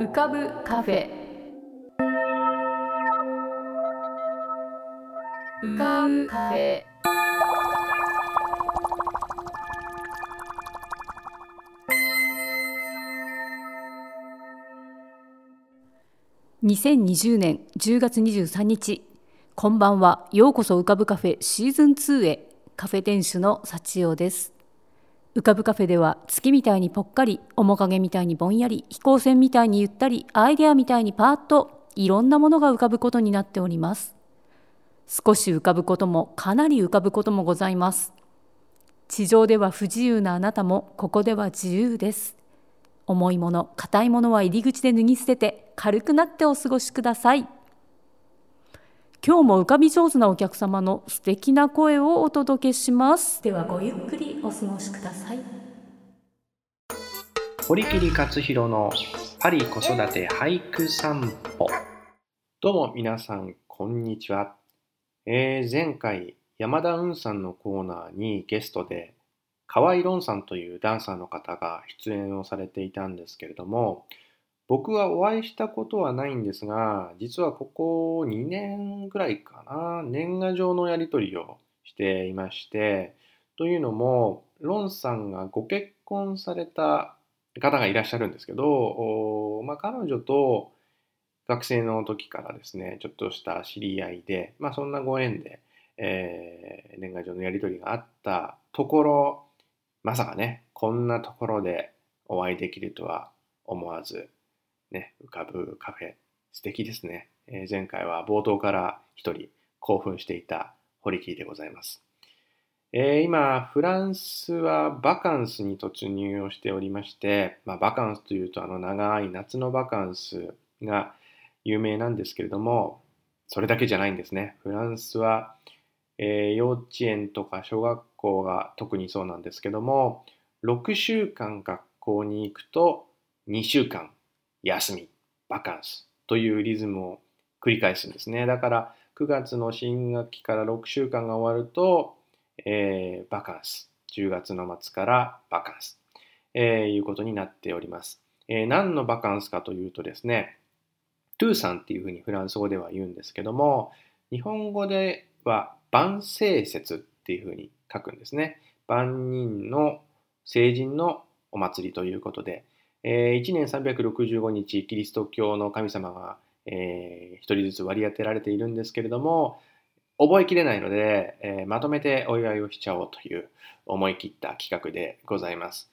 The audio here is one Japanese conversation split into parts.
浮かぶカフェ。浮かぶカフェ。2020年10月23日こんばんは。ようこそ浮かぶカフェシーズン2へ。カフェ店主の幸代です。浮かぶカフェでは月みたいにぽっかり面影みたいにぼんやり飛行船みたいにゆったりアイデアみたいにパーッといろんなものが浮かぶことになっております。少し浮かぶこともかなり浮かぶこともございます。地上では不自由なあなたもここでは自由です。重いもの硬いものは入り口で脱ぎ捨てて軽くなってお過ごしください。今日も浮かび上手なお客様の素敵な声をお届けします。ではごゆっくりお過ごしください。堀切勝弘のパリ子育て俳句散歩。どうも皆さんこんにちは、えー、前回山田雲さんのコーナーにゲストで河合論さんというダンサーの方が出演をされていたんですけれども僕はお会いしたことはないんですが実はここ2年ぐらいかな年賀状のやり取りをしていましてというのもロンさんがご結婚された方がいらっしゃるんですけど、まあ、彼女と学生の時からですねちょっとした知り合いで、まあ、そんなご縁で、えー、年賀状のやり取りがあったところまさかね、こんなところでお会いできるとは思わず、ね、浮かぶカフェ、素敵ですね。えー、前回は冒頭から一人興奮していた堀木でございます。えー、今、フランスはバカンスに突入をしておりまして、まあ、バカンスというとあの長い夏のバカンスが有名なんですけれども、それだけじゃないんですね。フランスは、えー、幼稚園とか小学校が特にそうなんですけども、6週間学校に行くと2週間休み、バカンスというリズムを繰り返すんですね。だから9月の新学期から6週間が終わると、えー、バカンス。10月の末からバカンス。えー、いうことになっております。えー、何のバカンスかというとですね、トゥーサンっていうふうにフランス語では言うんですけども、日本語では万世節っていうふうに書くんですね。万人の成人のお祭りということで、えー、1年365日キリスト教の神様が、えー、一人ずつ割り当てられているんですけれども、覚えきれないので、えー、まとめてお祝いをしちゃおうという思い切った企画でございます。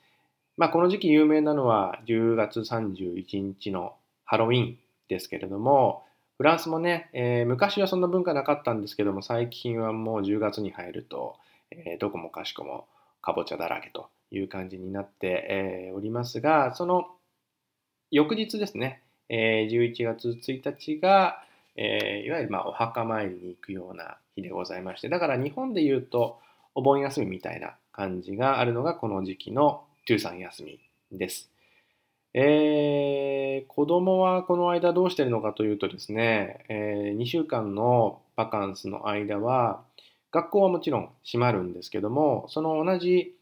まあ、この時期有名なのは10月31日のハロウィンですけれども、フランスもね、えー、昔はそんな文化なかったんですけども、最近はもう10月に入ると、えー、どこもかしこもかぼちゃだらけという感じになって、おりますが、その翌日ですね、11月1日が、いわゆるまお墓参りに行くような日でございまして、だから日本で言うとお盆休みみたいな感じがあるのがこの時期のトゥーサン休みです。えー、子供はこの間どうしてるのかというとですね、えー、2週間のバカンスの間は、学校はもちろん閉まるんですけども、その同じ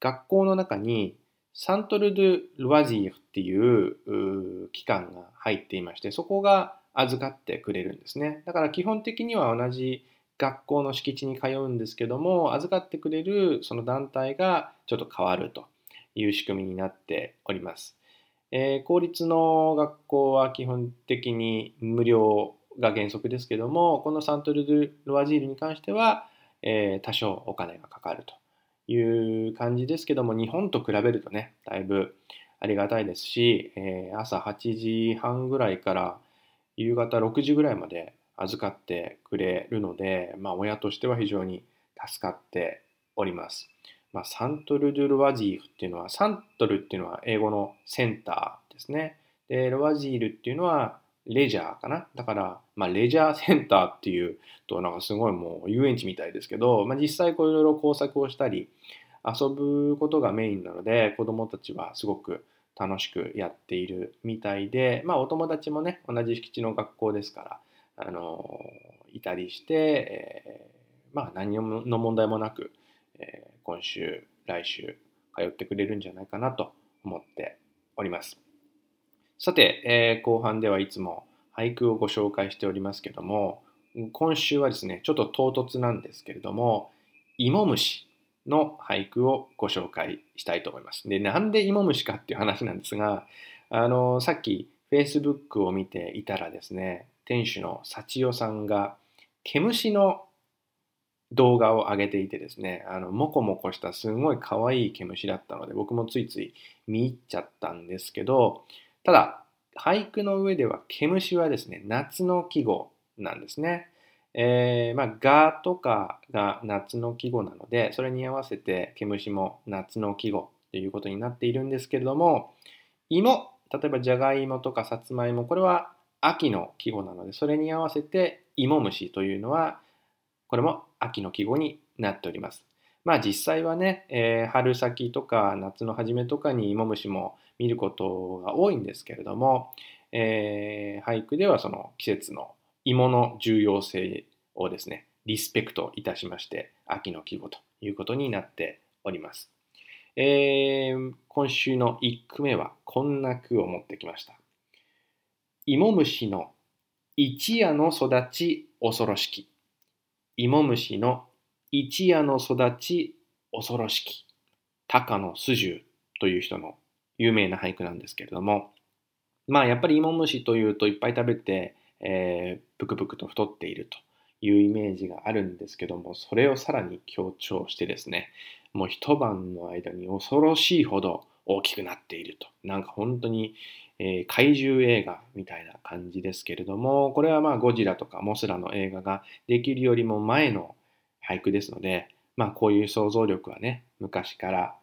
学校の中にサントル・ドゥ・ルワジーフっていう機関が入っていまして、そこが預かってくれるんですね。だから基本的には同じ学校の敷地に通うんですけども、預かってくれるその団体がちょっと変わるという仕組みになっております。えー、公立の学校は基本的に無料が原則ですけども、このサントル・ドゥ・ロワジールに関しては、えー、多少お金がかかるという感じですけども、日本と比べるとね、だいぶありがたいですし、えー、朝8時半ぐらいから夕方6時ぐらいまで預かってくれるので、まあ、親としては非常に助かっております。まあ、サントル・ドゥ・ロワジーフっていうのは、サントルっていうのは英語のセンターですね。で、ロワジールっていうのはレジャーかな？だから、まあ、レジャーセンターっていうと、なんかすごいもう遊園地みたいですけど、まあ、実際こういろいろ工作をしたり、遊ぶことがメインなので、子供たちはすごく楽しくやっているみたいで、まあ、お友達もね、同じ敷地の学校ですから、あのいたりして、えー、まあ、何の問題もなく、えー、今週、来週、通ってくれるんじゃないかなと思っております。さて、えー、後半ではいつも俳句をご紹介しておりますけども、今週はですね、ちょっと唐突なんですけれども、芋虫の俳句をご紹介したいと思います。で、なんで芋虫かっていう話なんですが、あの、さっき Facebook を見ていたらですね、店主の幸代さんが毛虫の動画を上げていてですね、あの、もこもこしたすごい可愛い毛虫だったので、僕もついつい見入っちゃったんですけど、ただ、俳句の上では毛虫はですね、夏の季語なんですね。えー、まあ、がとかが夏の季語なので、それに合わせて毛虫も夏の季語ということになっているんですけれども、芋、例えばじゃがいもとかさつまいも、これは秋の季語なので、それに合わせて芋虫というのは、これも秋の季語になっております。まあ実際はね、えー、春先とか夏の初めとかに芋虫も見ることが多いんですけれども、えー、俳句ではその季節の芋の重要性をですね、リスペクトいたしまして、秋の季語ということになっております。えー、今週の1句目はこんな句を持ってきました。芋虫の一夜の育ち恐ろしき。芋虫の一夜の育ち恐ろしき。高野素十という人の有名な俳句なんですけれども、まあやっぱり芋虫というといっぱい食べて、えー、ぷくぷくと太っているというイメージがあるんですけども、それをさらに強調してですね、もう一晩の間に恐ろしいほど大きくなっていると。なんか本当に、えー、怪獣映画みたいな感じですけれども、これはまあゴジラとかモスラの映画ができるよりも前の俳句ですので、まあこういう想像力はね、昔から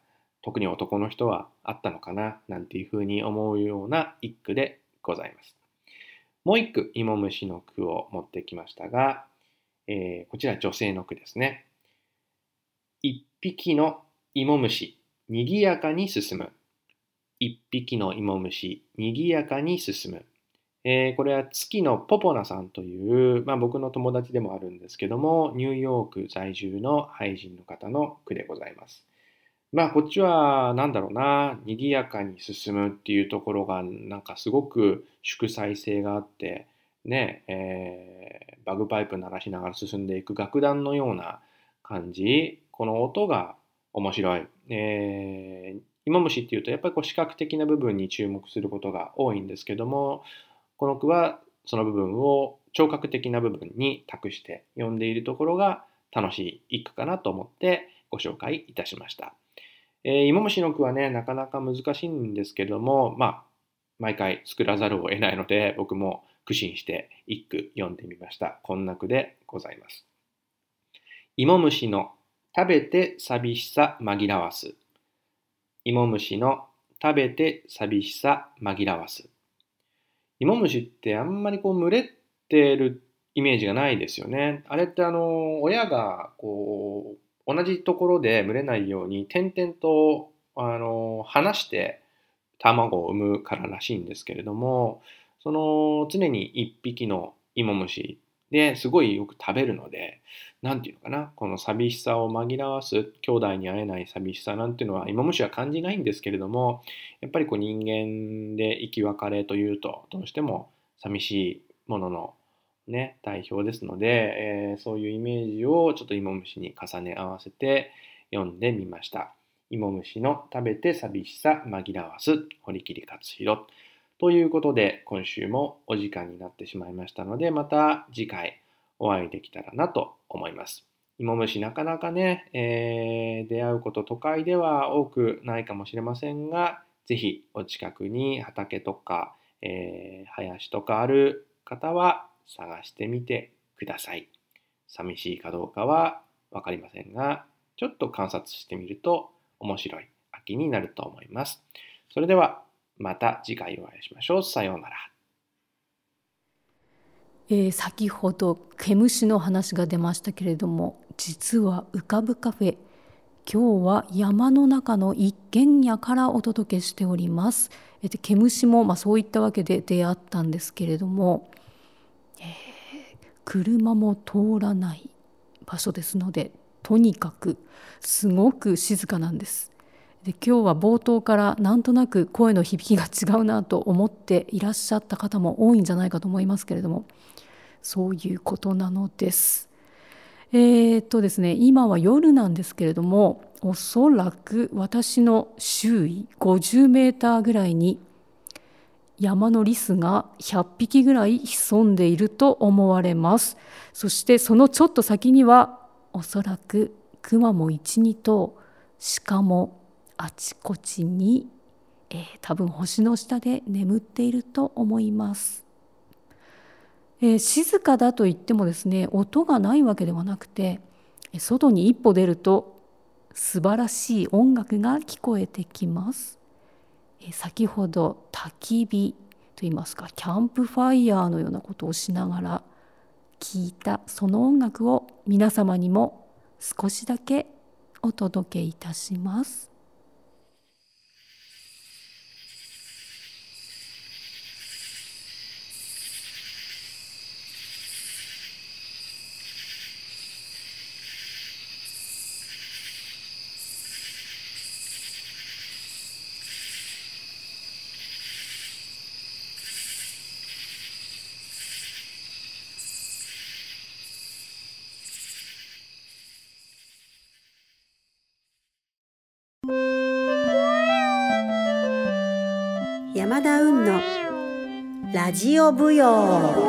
特に男の人はあったのかな、なんていうふうに思うような一句でございます。もう一句、芋虫の句を持ってきましたが、えー、こちら女性の句ですね。一匹の芋虫、にぎやかに進む。一匹の芋虫、にぎやかに進む。えー、これは月のポポナさんという、まあ、僕の友達でもあるんですけども、ニューヨーク在住の俳人の方の句でございます。まあこっちはなんだろうな、賑やかに進むっていうところがなんかすごく祝祭性があって、ね、えー、バグパイプ鳴らしながら進んでいく楽団のような感じ、この音が面白い。えー、芋虫っていうとやっぱりこう視覚的な部分に注目することが多いんですけども、この句はその部分を聴覚的な部分に託して読んでいるところが楽しい一句かなと思ってご紹介いたしました。えー、芋虫の句はね、なかなか難しいんですけども、まあ、毎回作らざるを得ないので、僕も苦心して一句読んでみました。こんな句でございます。芋虫の食べて寂しさ紛らわす。芋虫の食べて寂しさ紛らわす。芋虫ってあんまりこう群れてるイメージがないですよね。あれってあの、親がこう、同じところで群れないように点々とあの離して卵を産むかららしいんですけれどもその常に一匹の芋虫ですごいよく食べるので何て言うのかなこの寂しさを紛らわす兄弟に会えない寂しさなんていうのは芋虫は感じないんですけれどもやっぱりこう人間で生き別れというとどうしても寂しいもののね、代表ですので、えー、そういうイメージをちょっと芋虫に重ね合わせて読んでみました。芋虫の食べて寂しさ紛らわす堀切勝弘ということで今週もお時間になってしまいましたのでまた次回お会いできたらなと思います。芋虫なかなかね、えー、出会うこと都会では多くないかもしれませんがぜひお近くに畑とか、えー、林とかある方は探してみてください。寂しいかどうかはわかりませんが、ちょっと観察してみると面白い秋になると思います。それではまた次回お会いしましょう。さようなら。えー、先ほど毛虫の話が出ましたけれども実は浮かぶカフェ今日は山の中の一軒家からお届けしております。えっと毛虫も、まあ、そういったわけで出会ったんですけれども、車も通らない場所ですのでとにかくすごく静かなんです。で今日は冒頭からなんとなく声の響きが違うなと思っていらっしゃった方も多いんじゃないかと思いますけれどもそういうことなのです。えー、っとですね今は夜なんですけれどもおそらく私の周囲50メーターぐらいに山のリスが100匹ぐらい潜んでいると思われます。そしてそのちょっと先にはおそらくクマも12頭鹿もあちこちに、えー、多分星の下で眠っていると思います、えー、静かだと言ってもですね音がないわけではなくて外に一歩出ると素晴らしい音楽が聞こえてきます。先ほど焚き火といいますかキャンプファイヤーのようなことをしながら聴いたその音楽を皆様にも少しだけお届けいたします。山田雲のラジオ舞踊。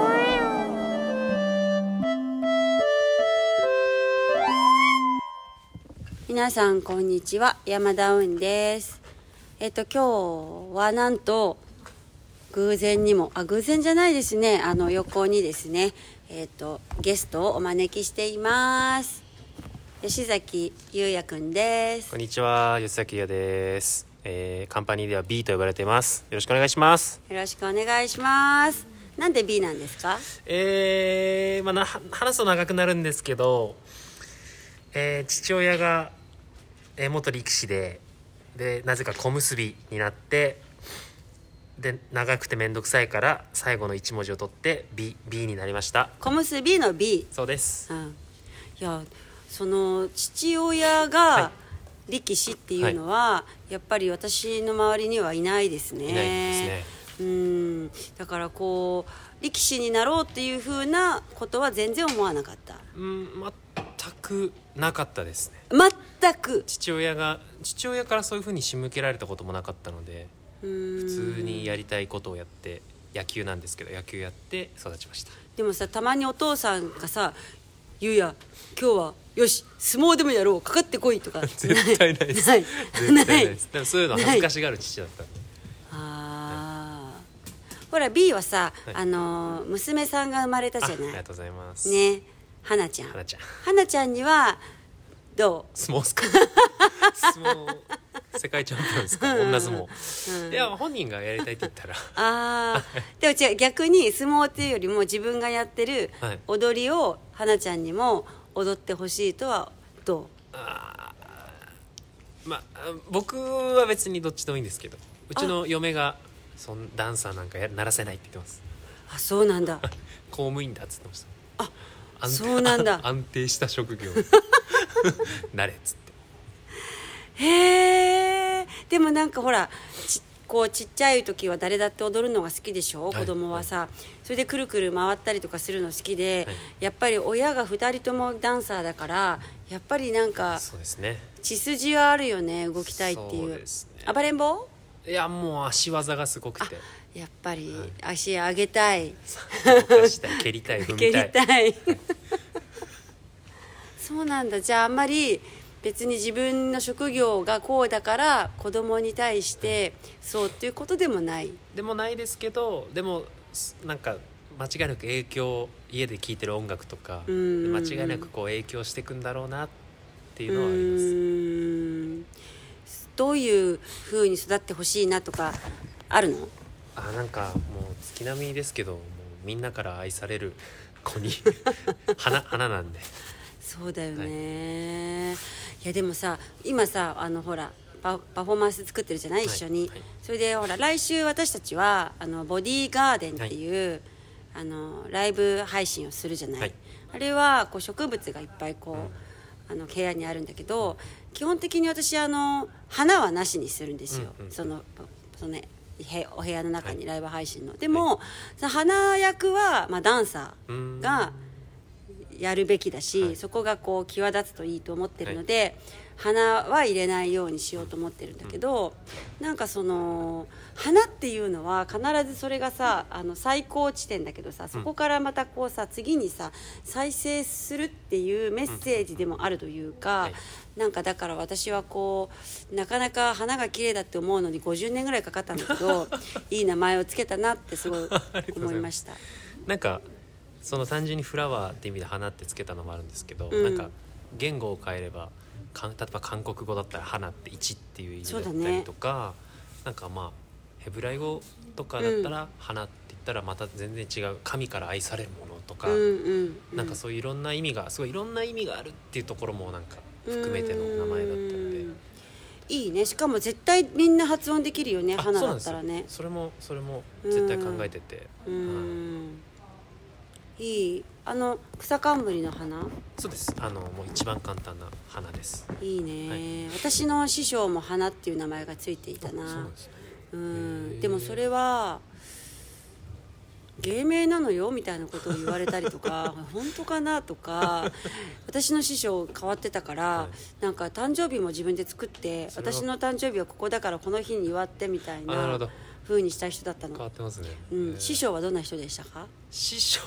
皆さんこんにちは。山田雲です。えっと今日はなんと偶然にもあ偶然じゃないですね。あの横にですねえっとゲストをお招きしています。吉崎優也くんです。こんにちは。吉崎優也です。えー、カンパニーでは B と呼ばれています。よろしくお願いします。よろしくお願いします。なんで B なんですか？えー、まあな話すと長くなるんですけど、えー、父親が、えー、元力士ででなぜか小結びになってで長くて面倒くさいから最後の1文字を取って B, B になりました。小結びの B そうです、うん、いやその父親が、はい力士っていうのは、はい、やっぱり私の周りにはいないですね。いないですね。うん。だからこう力士になろうっていうふうなことは全然思わなかった。うん全くなかったですね。全く。父親が父親からそういうふうに仕向けられたこともなかったので普通にやりたいことをやって野球なんですけど野球やって育ちました。でもさたまにお父さんがさ「ゆうや今日はよし相撲でもやろうかかってこいとか。絶対ないです。ない。絶対ないです。でもそういうの恥ずかしがる父だったああ、ほら B はさ、はい、あの娘さんが生まれたじゃない。ありがとうございます。ね。花ちゃん。花ちゃん。花ちゃんにはどう？相撲っすか？相撲。世界チャンピオンですか？女相撲、うん、いや本人がやりたいって言ったら。ああでも違う逆に相撲っていうよりも自分がやってる踊りを花ちゃんにも踊ってほしいとはどう？あまあ僕は別にどっちでもいいんですけど。うちの嫁がそんダンサーなんかやならせないって言ってます。あそうなんだ。公務員だっつってました。あそうなんだ。安定した職業。なれっつって。へえでもなんかほらちこうちっちゃい時は誰だって踊るのが好きでしょ、はい、子供はさ、はい、それでくるくる回ったりとかするの好きで、はい、やっぱり親が2人ともダンサーだからやっぱりなんかそうですね。血筋はあるよね動きたいっていう、ね、暴れん坊？いやもう足技がすごくてやっぱり足上げたい。蹴りたい踏みたい。蹴りたい。そうなんだ。じゃああんまり別に自分の職業がこうだから子供に対してそうっていうことでもない。でもないですけどでもなんか間違いなく影響家で聴いてる音楽とか間違いなくこう影響していくんだろうなっていうのはあります。どういうふうに育ってほしいなとかあるの？あなんかもう月並みですけどもうみんなから愛される子に 花花なんで。そうだよね、はい、いやでもさ今さあのほらパパフォーマンス作ってるじゃない、一緒に、はい、それでほら来週私たちはあのボディーガーデンっていう、あのライブ配信をするじゃない、あれはこう植物がいっぱいこう、あの部屋にあるんだけど基本的に私あの花はなしにするんですよ、うんうんそのそのねへお部屋の中にライブ配信の、でも、その花役は、まあ、ダンサうーがやるべきだし、はい。そこがこう際立つといいと思ってるので、花は入れないようにしようと思ってるんだけど、なんかその花っていうのは必ずそれがさあの最高地点だけどさそこからまたこうさ次にさ再生するっていうメッセージでもあるというか、はい。なんかだから私はこうなかなか花が綺麗だって思うのに50年ぐらいかかったんだけど いい名前をつけたなってすごい 思いました。なんかその単純にフラワーって意味で花ってつけたのもあるんですけど、うん。なんか言語を変えればかん例えば韓国語だったら花って1っていう意味だったりとか、なんかまあヘブライ語とかだったら花って言ったらまた全然違う神から愛されるものとか、うんうんうなんかそういういろんな意味がすごいいろんな意味があるっていうところもなんか含めての名前だったので。うんいいね。しかも絶対みんな発音できるよね。あ花だったらね。それもそれも絶対考えてて、うはい。んいいあの草冠の花？そうです。あのもう一番簡単な花です。いいね、はい。私の師匠も花っていう名前がついていたそうななんですね。うん。でもそれは芸名なのよみたいなことを言われたりとか 本当かなとか私の師匠変わってたから、はい。なんか誕生日も自分で作って私の誕生日はここだからこの日に祝ってみたいなあなるほど風にした人だった変わの、ってますね、うん。えー。師匠はどんな人でしたか？師匠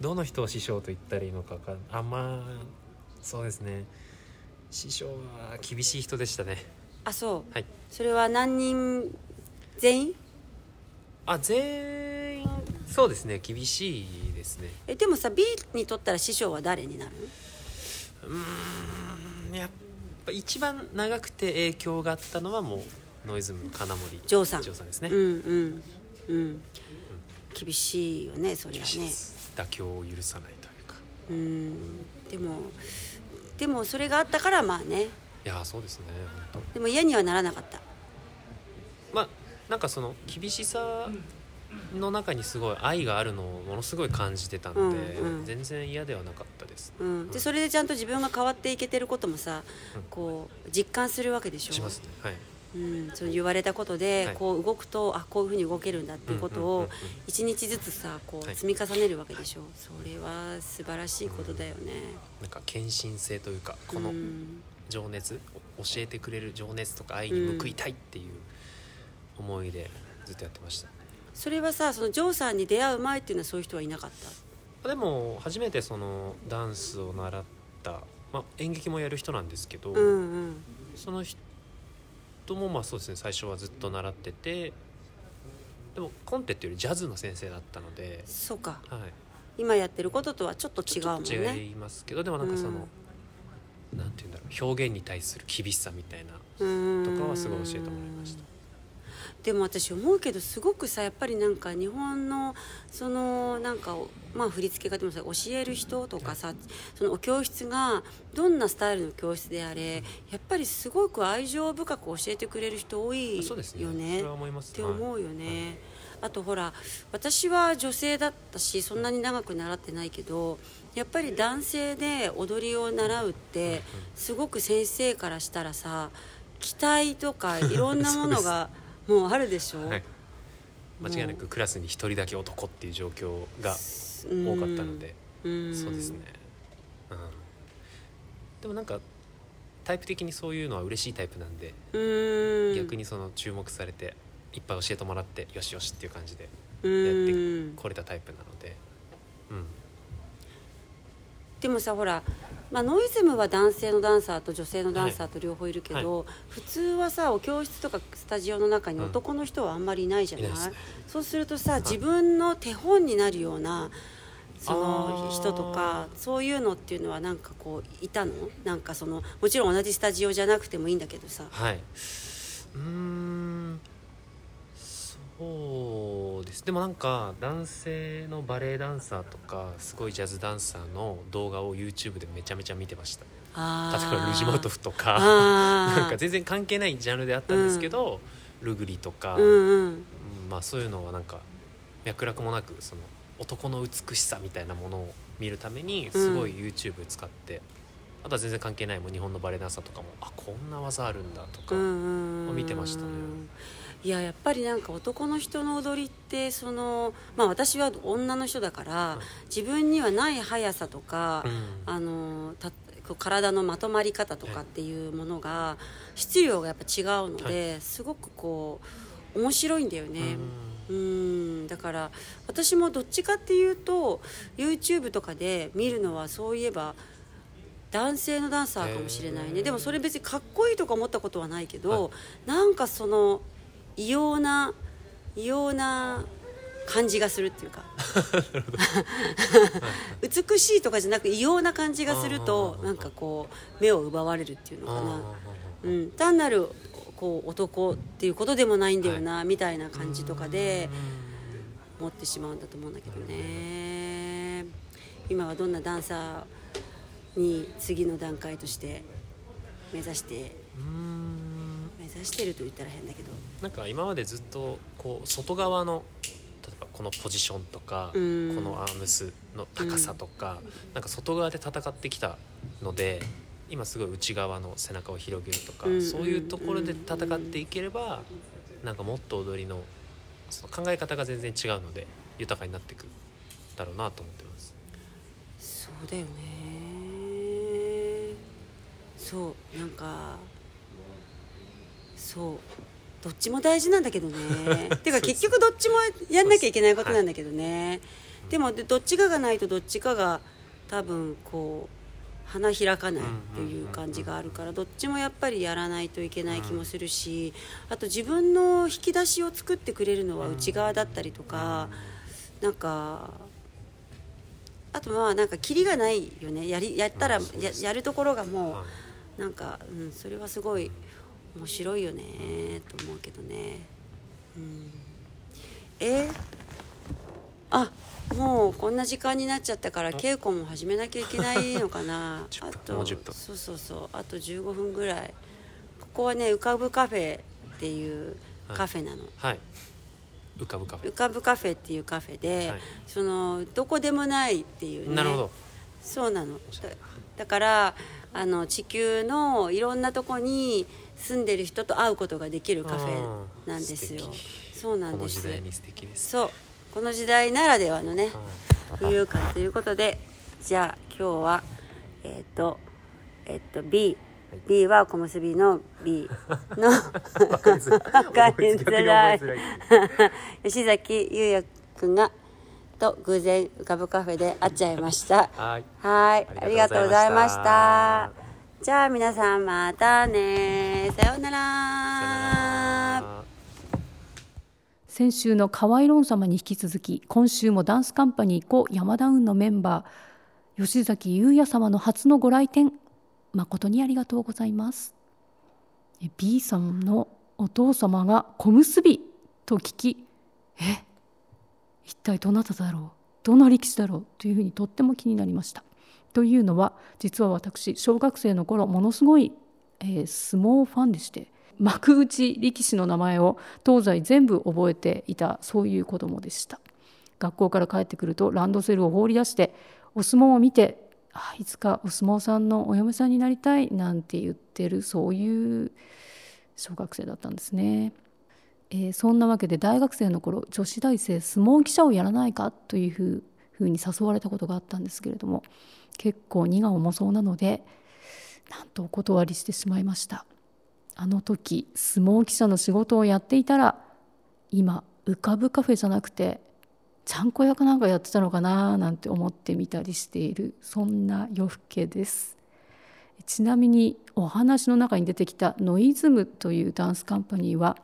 どの人を師匠と言ったらいいのかわかんあまあそうですね。師匠は厳しい人でしたね。あそう。はい。それは何人全員？あ全員そうですね。厳しいですね。えでもさ B にとったら師匠は誰になる？うーんやっぱ一番長くて影響があったのはもうノイズムの金森。ジョーさん。ジョーさんですね、うんうんうん。厳しいよねそりゃ厳しい。ね妥協を許さないというか。うん。でもでもそれがあったからまあね。いやーそうですね本当。でも嫌にはならなかった。まあなんかその厳しさの中にすごい愛があるのをものすごい感じてたので、うんうん。全然嫌ではなかったです。うん、でそれでちゃんと自分が変わっていけてることもさ、うん。こう実感するわけでしょ。しますね。はいうん、その言われたことで、はい。こう動くとあこういうふうに動けるんだっていうことをうんうんうんうん。一日ずつさこうはい。積み重ねるわけでしょ、それは素晴らしいことだよね、なんか献身性というかこのうん。情熱お教えてくれる情熱とか愛に報いたいっていう思いでずっとやってました、それはさそのジョーさんに出会う前っていうのはそういう人はいなかった？でも初めてそのダンスを習った、まあ、演劇もやる人なんですけど、うんうん。その人もまあそうですね最初はずっと習っててでもコンテっていうよりジャズの先生だったので、そうか。はい、今やってることとはちょっと違うもんね。違いますけどでもなんかその、なんて言うんだろう表現に対する厳しさみたいなうん。とかはすごい教えてもらいましたでも私思うけどすごくさやっぱりなんか日本のそのなんかまあ振り付け家でもさ教える人とかさそのお教室がどんなスタイルの教室であれやっぱりすごく愛情深く教えてくれる人多いよね。って思うよね、あとほら私は女性だったしそんなに長く習ってないけどやっぱり男性で踊りを習うってすごく先生からしたらさ期待とかいろんなものが もうあるでしょ、はい、間違いなくクラスに一人だけ男っていう状況が多かったので、うん。そうですね、うん、でもなんかタイプ的にそういうのは嬉しいタイプなんで、うん。逆にその注目されていっぱい教えてもらってよしよしっていう感じでうん。やってこれたタイプなので、うん、でもさほら、まあ、ノイズムは男性のダンサーと女性のダンサーと両方いるけど、普通はさお教室とかスタジオの中にうん。男の人はあんまりいないじゃない,、いないですね。そうするとさ自分の手本になるようなその人とかそういうのっていうのはなんかこういたの？なんかそのもちろん同じスタジオじゃなくてもいいんだけどさ。はい。うーんそうです。でもなんか男性のバレエダンサーとかすごいジャズダンサーの動画を YouTube でめちゃめちゃ見てました。あ例えばルジマトフとかなんか全然関係ないジャンルであったんですけど、ルグリとか、うんうん。うんまあそういうのはなんか脈絡もなくその男の美しさみたいなものを見るためにすごい YouTube 使ってあとは全然関係ないもう日本のバレエダンサーとかもあこんな技あるんだとか、うんうんうん。見てましたねいややっぱりなんか男の人の踊りってそのまあ私は女の人だから、自分にはない速さとか、うん。あの体のまとまり方とかっていうものが質量がやっぱ違うので、すごくこう面白いんだよね。うん。だから私もどっちかっていうと YouTube とかで見るのはそういえば男性のダンサーかもしれないね。でもそれ別にかっこいいとか思ったことはないけど、はなんかその異様な異様な感じがするっていうか。美しいとかじゃなく異様な感じがするとうんなんかこう目を奪われるっていうのかな、ううん、単なるこう男っていうことでもないんだよな、みたいな感じとかで思ってしまうんだと思うんだけどね。今はどんなダンサーに次の段階として目指してうん。目指してると言ったら変だけどなんか今までずっとこう外側の例えばこのポジションとか、うん。このアームスの高さとか、なんか外側で戦ってきたので今すごい内側の背中を広げるとか、うんそういうところで戦っていければなんかもっと踊りのその考え方が全然違うので豊かになっていくだろうなと思ってます。そうだよね。そうなんかそうどっちも大事なんだけどね。ていうか結局どっちもやんなきゃいけないことなんだけどね、でもでどっちかがないとどっちかが多分こう花開かないという感じがあるからどっちもやっぱりやらないといけない気もするしあと自分の引き出しを作ってくれるのは内側だったりとかなんかあとまあなんかキリがないよね。やりやったらややるところがもはうなんか、うん、それはすごい面白いよねと思うけどね、うん、え？あもうこんな時間になっちゃったから稽古も始めなきゃいけないのかな。10あ分ともう10分そうそうそう。あと15分ぐらい。ここはね浮かぶカフェっていうカフェなの、はい。浮かぶカフェ。浮かぶカフェっていうカフェで、はい。そのどこでもないっていうね。なるほど。そうなの。だからあの地球のいろんなとこに住んでる人と会うことができるカフェなんですよ。そうなんこのです。そう。この時代ならではのねはい浮遊感ということでじゃあ今日はえっ、とえっ、と B B は小結びの B の わかりづらい。吉崎優也くんがと偶然浮かぶカフェで会っちゃいました。はい。はい、あありがとうございました。じゃあ皆さんまたね。さようなら。先週の河合論様に引き続き今週もダンスカンパニー故山田運のメンバー吉崎優也様の初のご来店。誠にありがとうございます。え B さんのお父様が小結びと聞きえ一体どなただろう？どの力士だろう？というふうにとっても気になりました。というのは実は私小学生の頃ものすごい、えー相撲ファンでして幕内力士の名前を東西全部覚えていたそういう子供でした。学校から帰ってくるとランドセルを放り出してお相撲を見てあいつかお相撲さんのお嫁さんになりたいなんて言ってるそういう小学生だったんですね、えーそんなわけで大学生の頃女子大生相撲記者をやらないかというふうに誘われたことがあったんですけれども結構荷が重そうなのでなんとお断りしてしまいました。あの時相撲記者の仕事をやっていたら今浮かぶカフェじゃなくてちゃんこ役なんかやってたのかななんて思ってみたりしているそんな夜更けです。ちなみにお話の中に出てきたノイズムというダンスカンパニーは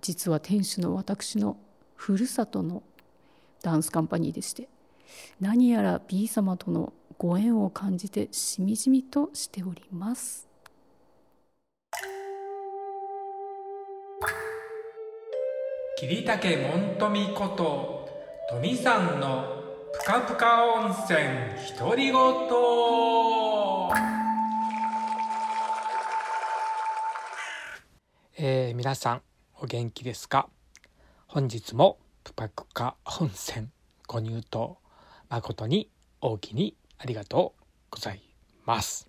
実は店主の私のふるさとのダンスカンパニーでして何やら B 様とのご縁を感じてしみじみとしております。桐竹門富こと富さんのぷかぷか温泉独り言。えー、皆さんお元気ですか？本日もぷかぷか温泉ご入湯誠に大きにありがとうございます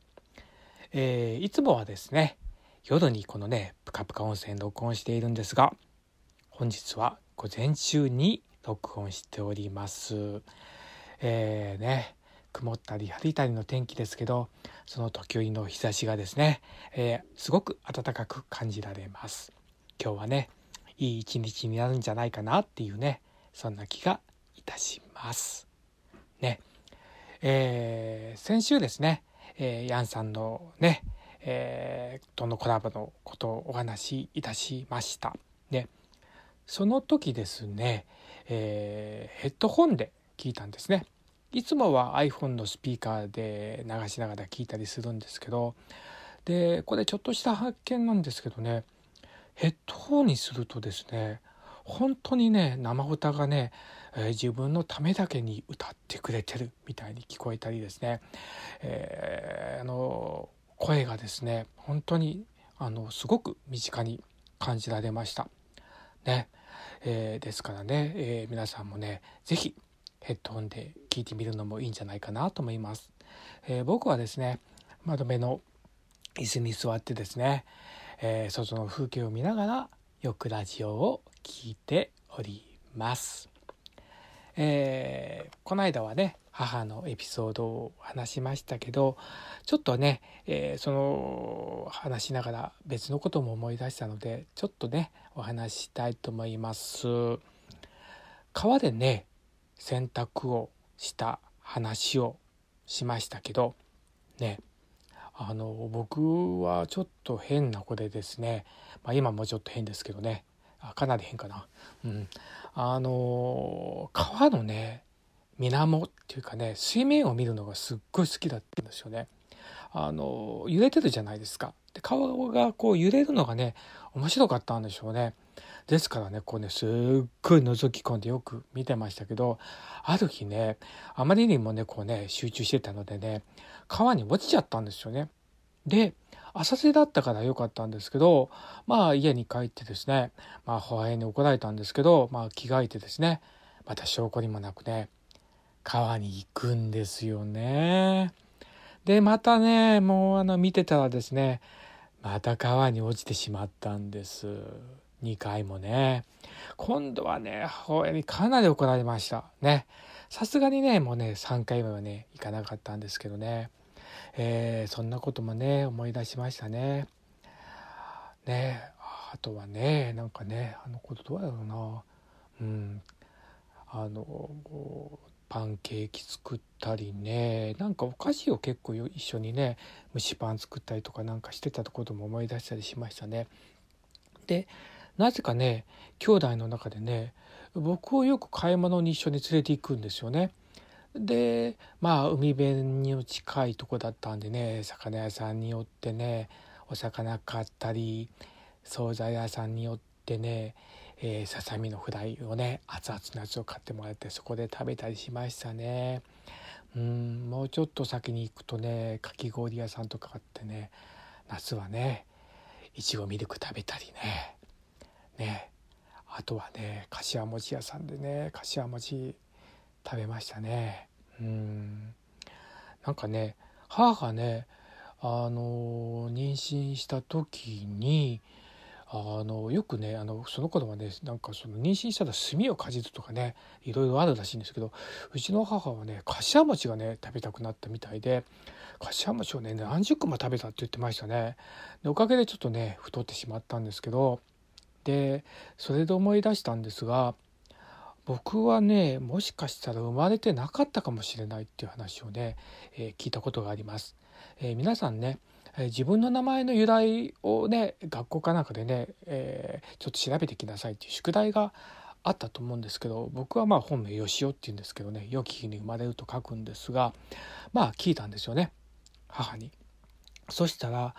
えーいつもはですね夜にこのねぷかぷか温泉録音しているんですが本日は午前中に録音しております。えーね曇ったり晴れたりの天気ですけどその時折の日差しがですね、えーすごく暖かく感じられます。今日はねいい一日になるんじゃないかなっていうねそんな気がいたします。ねえー先週ですね、えーヤンさんのね、えーとのコラボのことをお話しいたしました。ねその時ですね、えーヘッドホンで聞いたんですね。いつもは iPhone のスピーカーで流しながら聞いたりするんですけどでこれちょっとした発見なんですけどねヘッドホンにするとですね本当にね生歌がね、えー自分のためだけに歌ってくれてるみたいに聞こえたりですね、えーあの声がですね本当にあのすごく身近に感じられました。ねえーですからね、えー皆さんもね是非ヘッドホンで聞いてみるのもいいんじゃないかなと思います。えー僕はですね窓辺の椅子に座ってですね、えー外の風景を見ながらよくラジオを聞いております。えーこの間はね母のエピソードを話しましたけどちょっとね、えーその話しながら別のことも思い出したのでちょっとねお話ししたいと思います。川でね洗濯をした話をしましたけどねあの僕はちょっと変な子でですね、まあ、今もちょっと変ですけどねあかなり変かな、うん、あの川のね水面っていうかね水面を見るのがすっごい好きだったんですよね。あの揺れてるじゃないですか。で川がこう揺れるのがね面白かったんでしょうね。ですからねこうねすっごい覗き込んでよく見てましたけどある日ねあまりにもねこうね集中してたのでね川に落ちちゃったんですよね。で浅瀬だったから良かったんですけどまあ家に帰ってですねまあ母親に怒られたんですけどまあ着替えてですねまた証拠にもなくね川に行くんですよね。でまたねもうあの見てたらですねまた川に落ちてしまったんです2回もね。今度はね母親にかなり怒られました。ね。さすがにねもうね3回目はね行かなかったんですけどね。えーそんなこともね思い出しましたね。ね。あとはねなんかねあのことどうやろうな。うん。あのパンケーキ作ったりね。なんかお菓子を結構一緒にね蒸しパン作ったりとかなんかしてたことも思い出したりしましたね。でなぜかね兄弟の中でね僕をよく買い物に一緒に連れて行くんですよね。でまあ海辺に近いとこだったんでね魚屋さんに寄ってねお魚買ったり惣菜屋さんに寄ってねえささみのフライをね熱々のやつを買ってもらってそこで食べたりしましたねうんもうちょっと先に行くとねかき氷屋さんとかあってね夏はねいちごミルク食べたりねね。あとはねかしわ餅屋さんでねかしわ餅食べましたね。うん。なんかね母がねあの妊娠した時にあのよくねあのその頃はねなんかその妊娠したら炭をかじるとかねいろいろあるらしいんですけどうちの母はねかしわ餅がね食べたくなったみたいでかしわ餅をね何十個も食べたって言ってましたね。でおかげでちょっとね太ってしまったんですけどでそれで思い出したんですが僕はねもしかしたら生まれてなかったかもしれないっていう話をね、えー聞いたことがあります。えー皆さんねえ自分の名前の由来をね学校かなんかでね、えーちょっと調べてきなさいっていう宿題があったと思うんですけど僕はまあ本名よしおっていうんですけどね良き日に生まれると書くんですがまあ聞いたんですよね母に。そしたら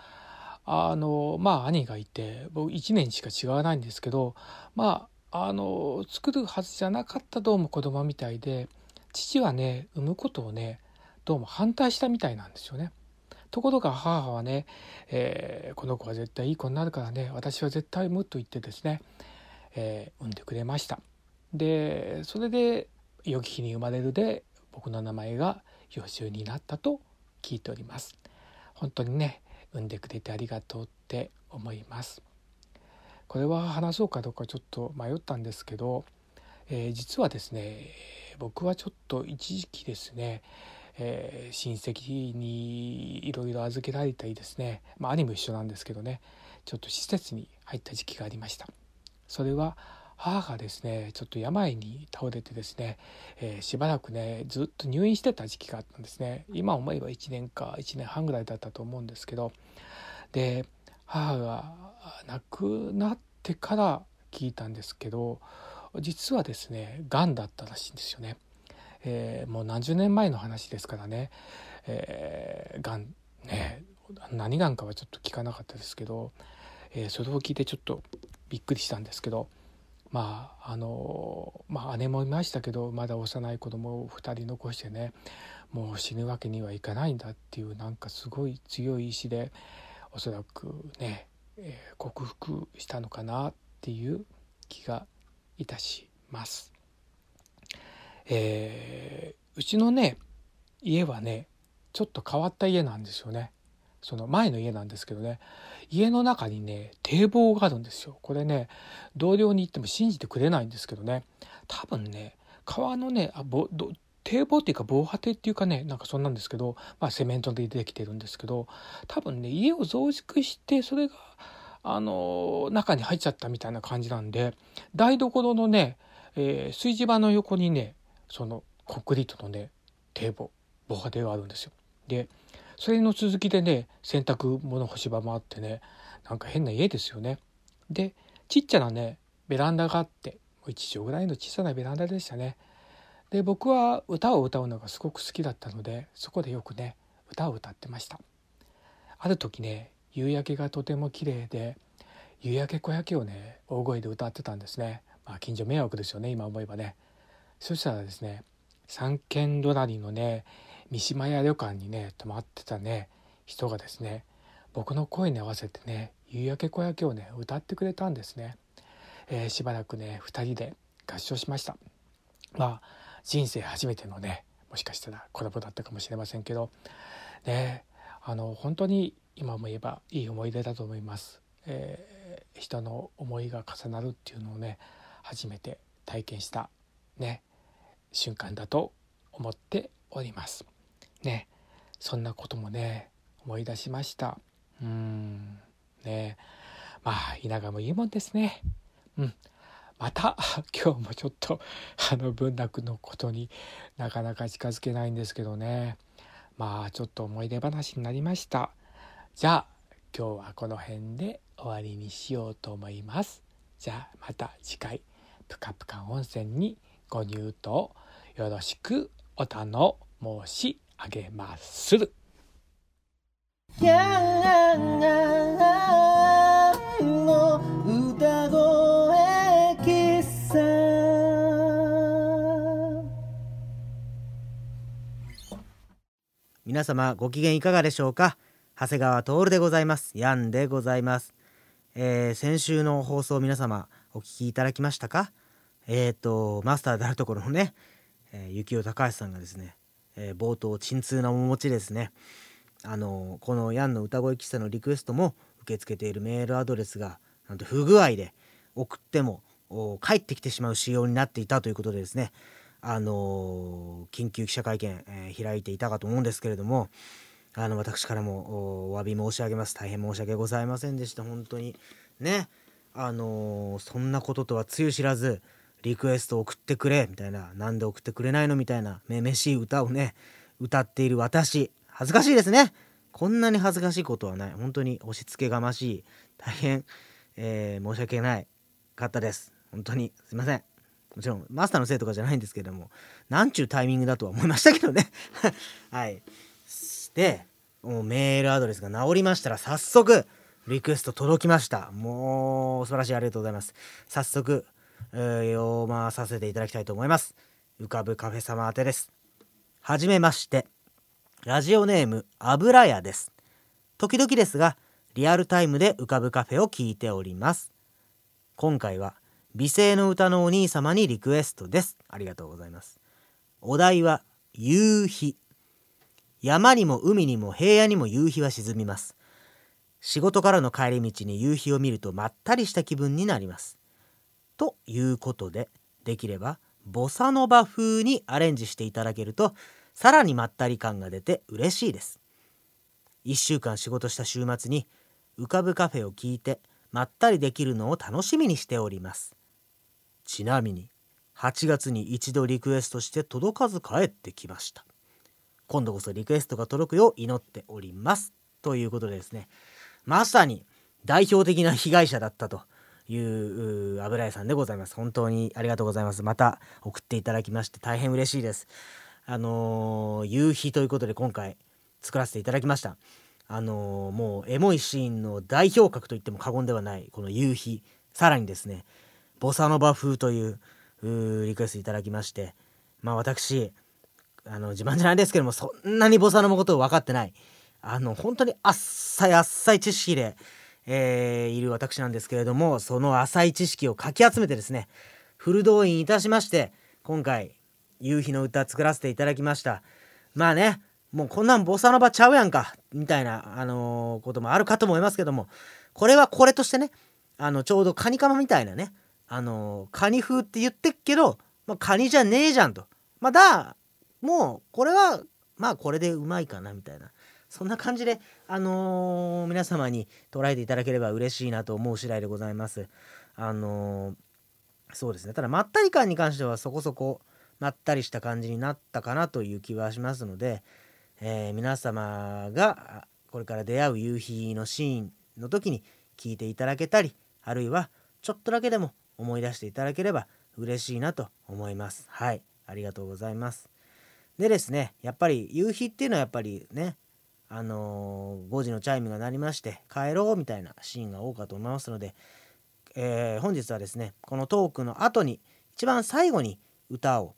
あのまあ兄がいて僕1年しか違わないんですけどまああの作るはずじゃなかったどうも子供みたいで父はね産むことをねどうも反対したみたいなんですよね。ところが母はね、えーこの子は絶対いい子になるからね私は絶対産むと言ってですね、えー産んでくれました。でそれで「良き日に生まれる」で僕の名前が予習になったと聞いております。本当にね、産んでくれてありがとうって思います。これは話そうかどうかちょっと迷ったんですけど、えー、実はですね僕はちょっと一時期ですね、えー、親戚にいろいろ預けられたりですねまあ兄も一緒なんですけどねちょっと施設に入った時期がありました。それは母がですねちょっと病に倒れてですね、えー、しばらくねずっと入院してた時期があったんですね。今思えば1年か1年半ぐらいだったと思うんですけど。で母が亡くなってから聞いたんですけど実はですねがんだったらしいんですよね、えー、もう何十年前の話ですからね、えー、がんね何がんかはちょっと聞かなかったですけど、えー、それを聞いてちょっとびっくりしたんですけどまああのまあ姉もいましたけどまだ幼い子供を2人残してねもう死ぬわけにはいかないんだっていうなんかすごい強い意志でおそらくね、えー、克服したのかなっていう気がいたします。えー、うちのね家はねちょっと変わった家なんですよね。その前の家なんですけどね家の中にね堤防があるんですよこれね同僚に言っても信じてくれないんですけどね多分ね川のねあぼ堤防っていうか防波堤っていうかねなんかそんなんですけど、まあ、セメントでできてるんですけど多分ね家を増築してそれがあの中に入っちゃったみたいな感じなんで台所のね、えー、炊事場の横にねそのコンクリートのね堤防防波堤があるんですよ。でそれの続きでね洗濯物干し場もあってねなんか変な家ですよね。でちっちゃなねベランダがあって1畳ぐらいの小さなベランダでしたね。で僕は歌を歌うのがすごく好きだったのでそこでよくね歌を歌ってましたある時ね夕焼けがとても綺麗で夕焼け小焼けをね大声で歌ってたんですねまあ近所迷惑ですよね今思えばねそしたらですね三軒隣のね三島屋旅館にね泊まってたね人がですね僕の声に合わせてね夕焼け小焼けをね歌ってくれたんですね、えー、しばらくね2人で合唱しました。まあ人生初めてのねもしかしたらコラボだったかもしれませんけどねあの本当に今も言えばいい思い出だと思います、えー、人の思いが重なるっていうのをね初めて体験したね瞬間だと思っております。ねそんなこともね思い出しました。うん。ね。まあ田舎もいいもんですね。うん。また 今日もちょっと あの文楽のことになかなか近づけないんですけどね。まあちょっと思い出話になりました。じゃあ今日はこの辺で終わりにしようと思います。じゃあまた次回ぷかぷか温泉にご入湯よろしくお頼申し上げまする。皆様ご機嫌いかがでしょうか？長谷川徹でございます。ヤンでございます、えー、先週の放送皆様お聞きいただきましたか？えっ、ー、とマスターであるところのね、えー、幸男高橋さんがですね、えー、冒頭鎮痛な面持ちですね。あのこのヤンの歌声喫茶のリクエストも受け付けているメールアドレスがなんと不具合で送っても帰ってきてしまう仕様になっていたということでですね。あの緊急記者会見、えー、開いていたかと思うんですけれどもあの私からもお詫び申し上げます。大変申し訳ございませんでした。本当に。ね。あのそんなこととはつゆ知らずリクエスト送ってくれみたいななんで送ってくれないのみたいなめめしい歌をね歌っている私。恥ずかしいですね。こんなに恥ずかしいことはない。本当に押し付けがましい。大変、えー、申し訳ないかったです。本当にすいません。もちろんマスターのせいとかじゃないんですけどもなんちゅうタイミングだとは思いましたけどね。はい。でもうメールアドレスが治りましたら早速リクエスト届きました。もう素晴らしい。ありがとうございます。早速、読まさせていただきたいと思います。浮かぶカフェ様宛てです。はじめまして。ラジオネーム油屋です。時々ですがリアルタイムで浮かぶカフェを聞いております。今回は美声の歌のお兄様にリクエストです。ありがとうございます。お題は夕日。山にも海にも平野にも夕日は沈みます。仕事からの帰り道に夕日を見るとまったりした気分になります。ということでできればボサノバ風にアレンジしていただけるとさらにまったり感が出て嬉しいです。1週間仕事した週末に浮かぶカフェを聞いてまったりできるのを楽しみにしております。ちなみに8月に一度リクエストして届かず帰ってきました。今度こそリクエストが届くよう祈っております。ということでですねまさに代表的な被害者だったという油屋さんでございます。本当にありがとうございます。また送っていただきまして大変嬉しいです。あのー、夕日ということで今回作らせていただきました。あのー、もうエモいシーンの代表格といっても過言ではないこの夕日。さらにですねボサノバ風というリクエストいただきましてまあ私あの自慢じゃないですけどもそんなにボサノバことを分かってない。あの本当にあっさいあっさい知識で、えー、いる私なんですけれどもその浅い知識をかき集めてですねフル動員いたしまして今回夕日の歌作らせていただきました。まあねもうこんなんボサノバちゃうやんかみたいな、あのー、こともあるかと思いますけどもこれはこれとしてねあのちょうどカニカマみたいなねあのー、カニ風って言ってっけど、まあ、カニじゃねえじゃんと。まあだもうこれはまあこれでうまいかなみたいな。そんな感じで、あのー、皆様に捉えていただければ嬉しいなと思う次第でございます。あのー、そうですね。ただ、まったり感に関してはそこそこまったりした感じになったかなという気はしますので、えー、皆様がこれから出会う夕日のシーンの時に聞いていただけたり、あるいはちょっとだけでも思い出していただければ嬉しいなと思います。はい。ありがとうございます。でですね、やっぱり夕日っていうのはやっぱりね、あのー、5時のチャイムが鳴りまして帰ろうみたいなシーンが多かと思いますので、えー、本日はですねこのトークの後に一番最後に歌を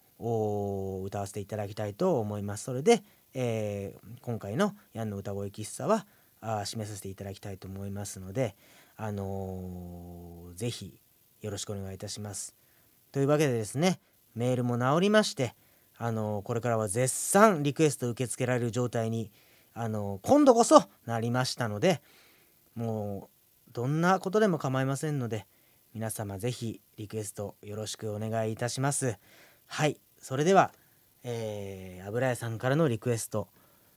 歌わせていただきたいと思います。それで、えー、今回の「ヤンの歌声喫茶は」は締めさせていただきたいと思いますのであのー、ぜひよろしくお願いいたします。というわけでですねメールも直りましてあのー、これからは絶賛リクエスト受け付けられる状態にあの今度こそなりましたのでもうどんなことでも構いませんので皆様是非リクエストよろしくお願いいたします。はいそれでは、えー、油屋さんからのリクエスト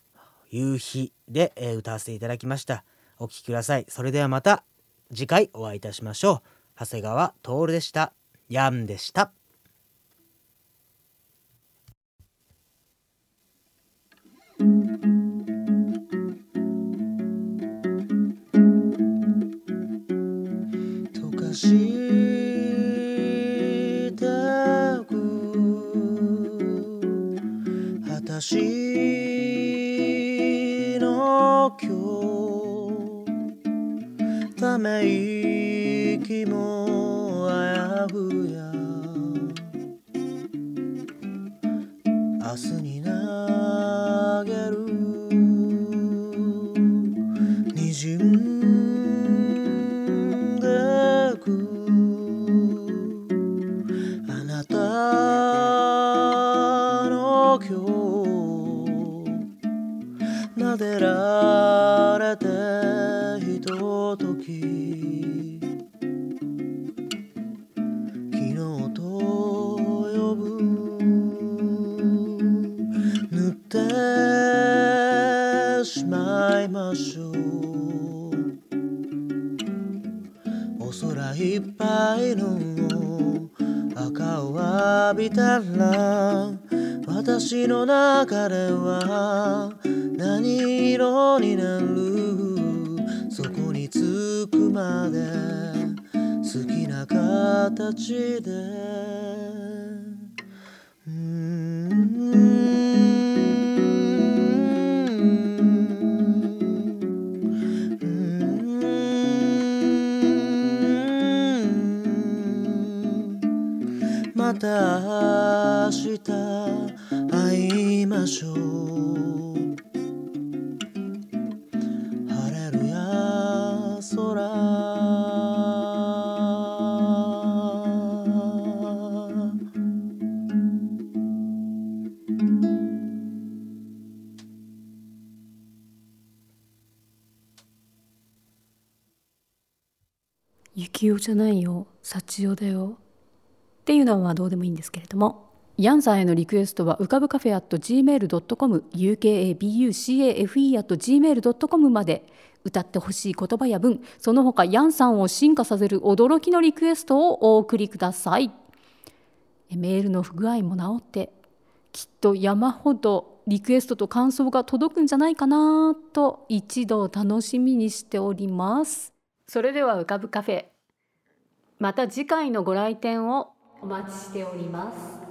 「夕日で」えー、歌わせていただきました。お聴きください。それではまた次回お会いいたしましょう。長谷川徹でした。ヤンでした。今日ため息もあやふや。明日に私の中では何色になる？そこに着くまで好きな形で。じゃないよ幸代だよ。っていうのはどうでもいいんですけれども。ヤンさんへのリクエストは浮かぶカフェ at gmail.com ukabucafe at gmail.com まで歌ってほしい言葉や文その他ヤンさんを進化させる驚きのリクエストをお送りください。メールの不具合も治ってきっと山ほどリクエストと感想が届くんじゃないかなと一度楽しみにしております。それでは浮かぶカフェ。また次回のご来店をお待ちしております。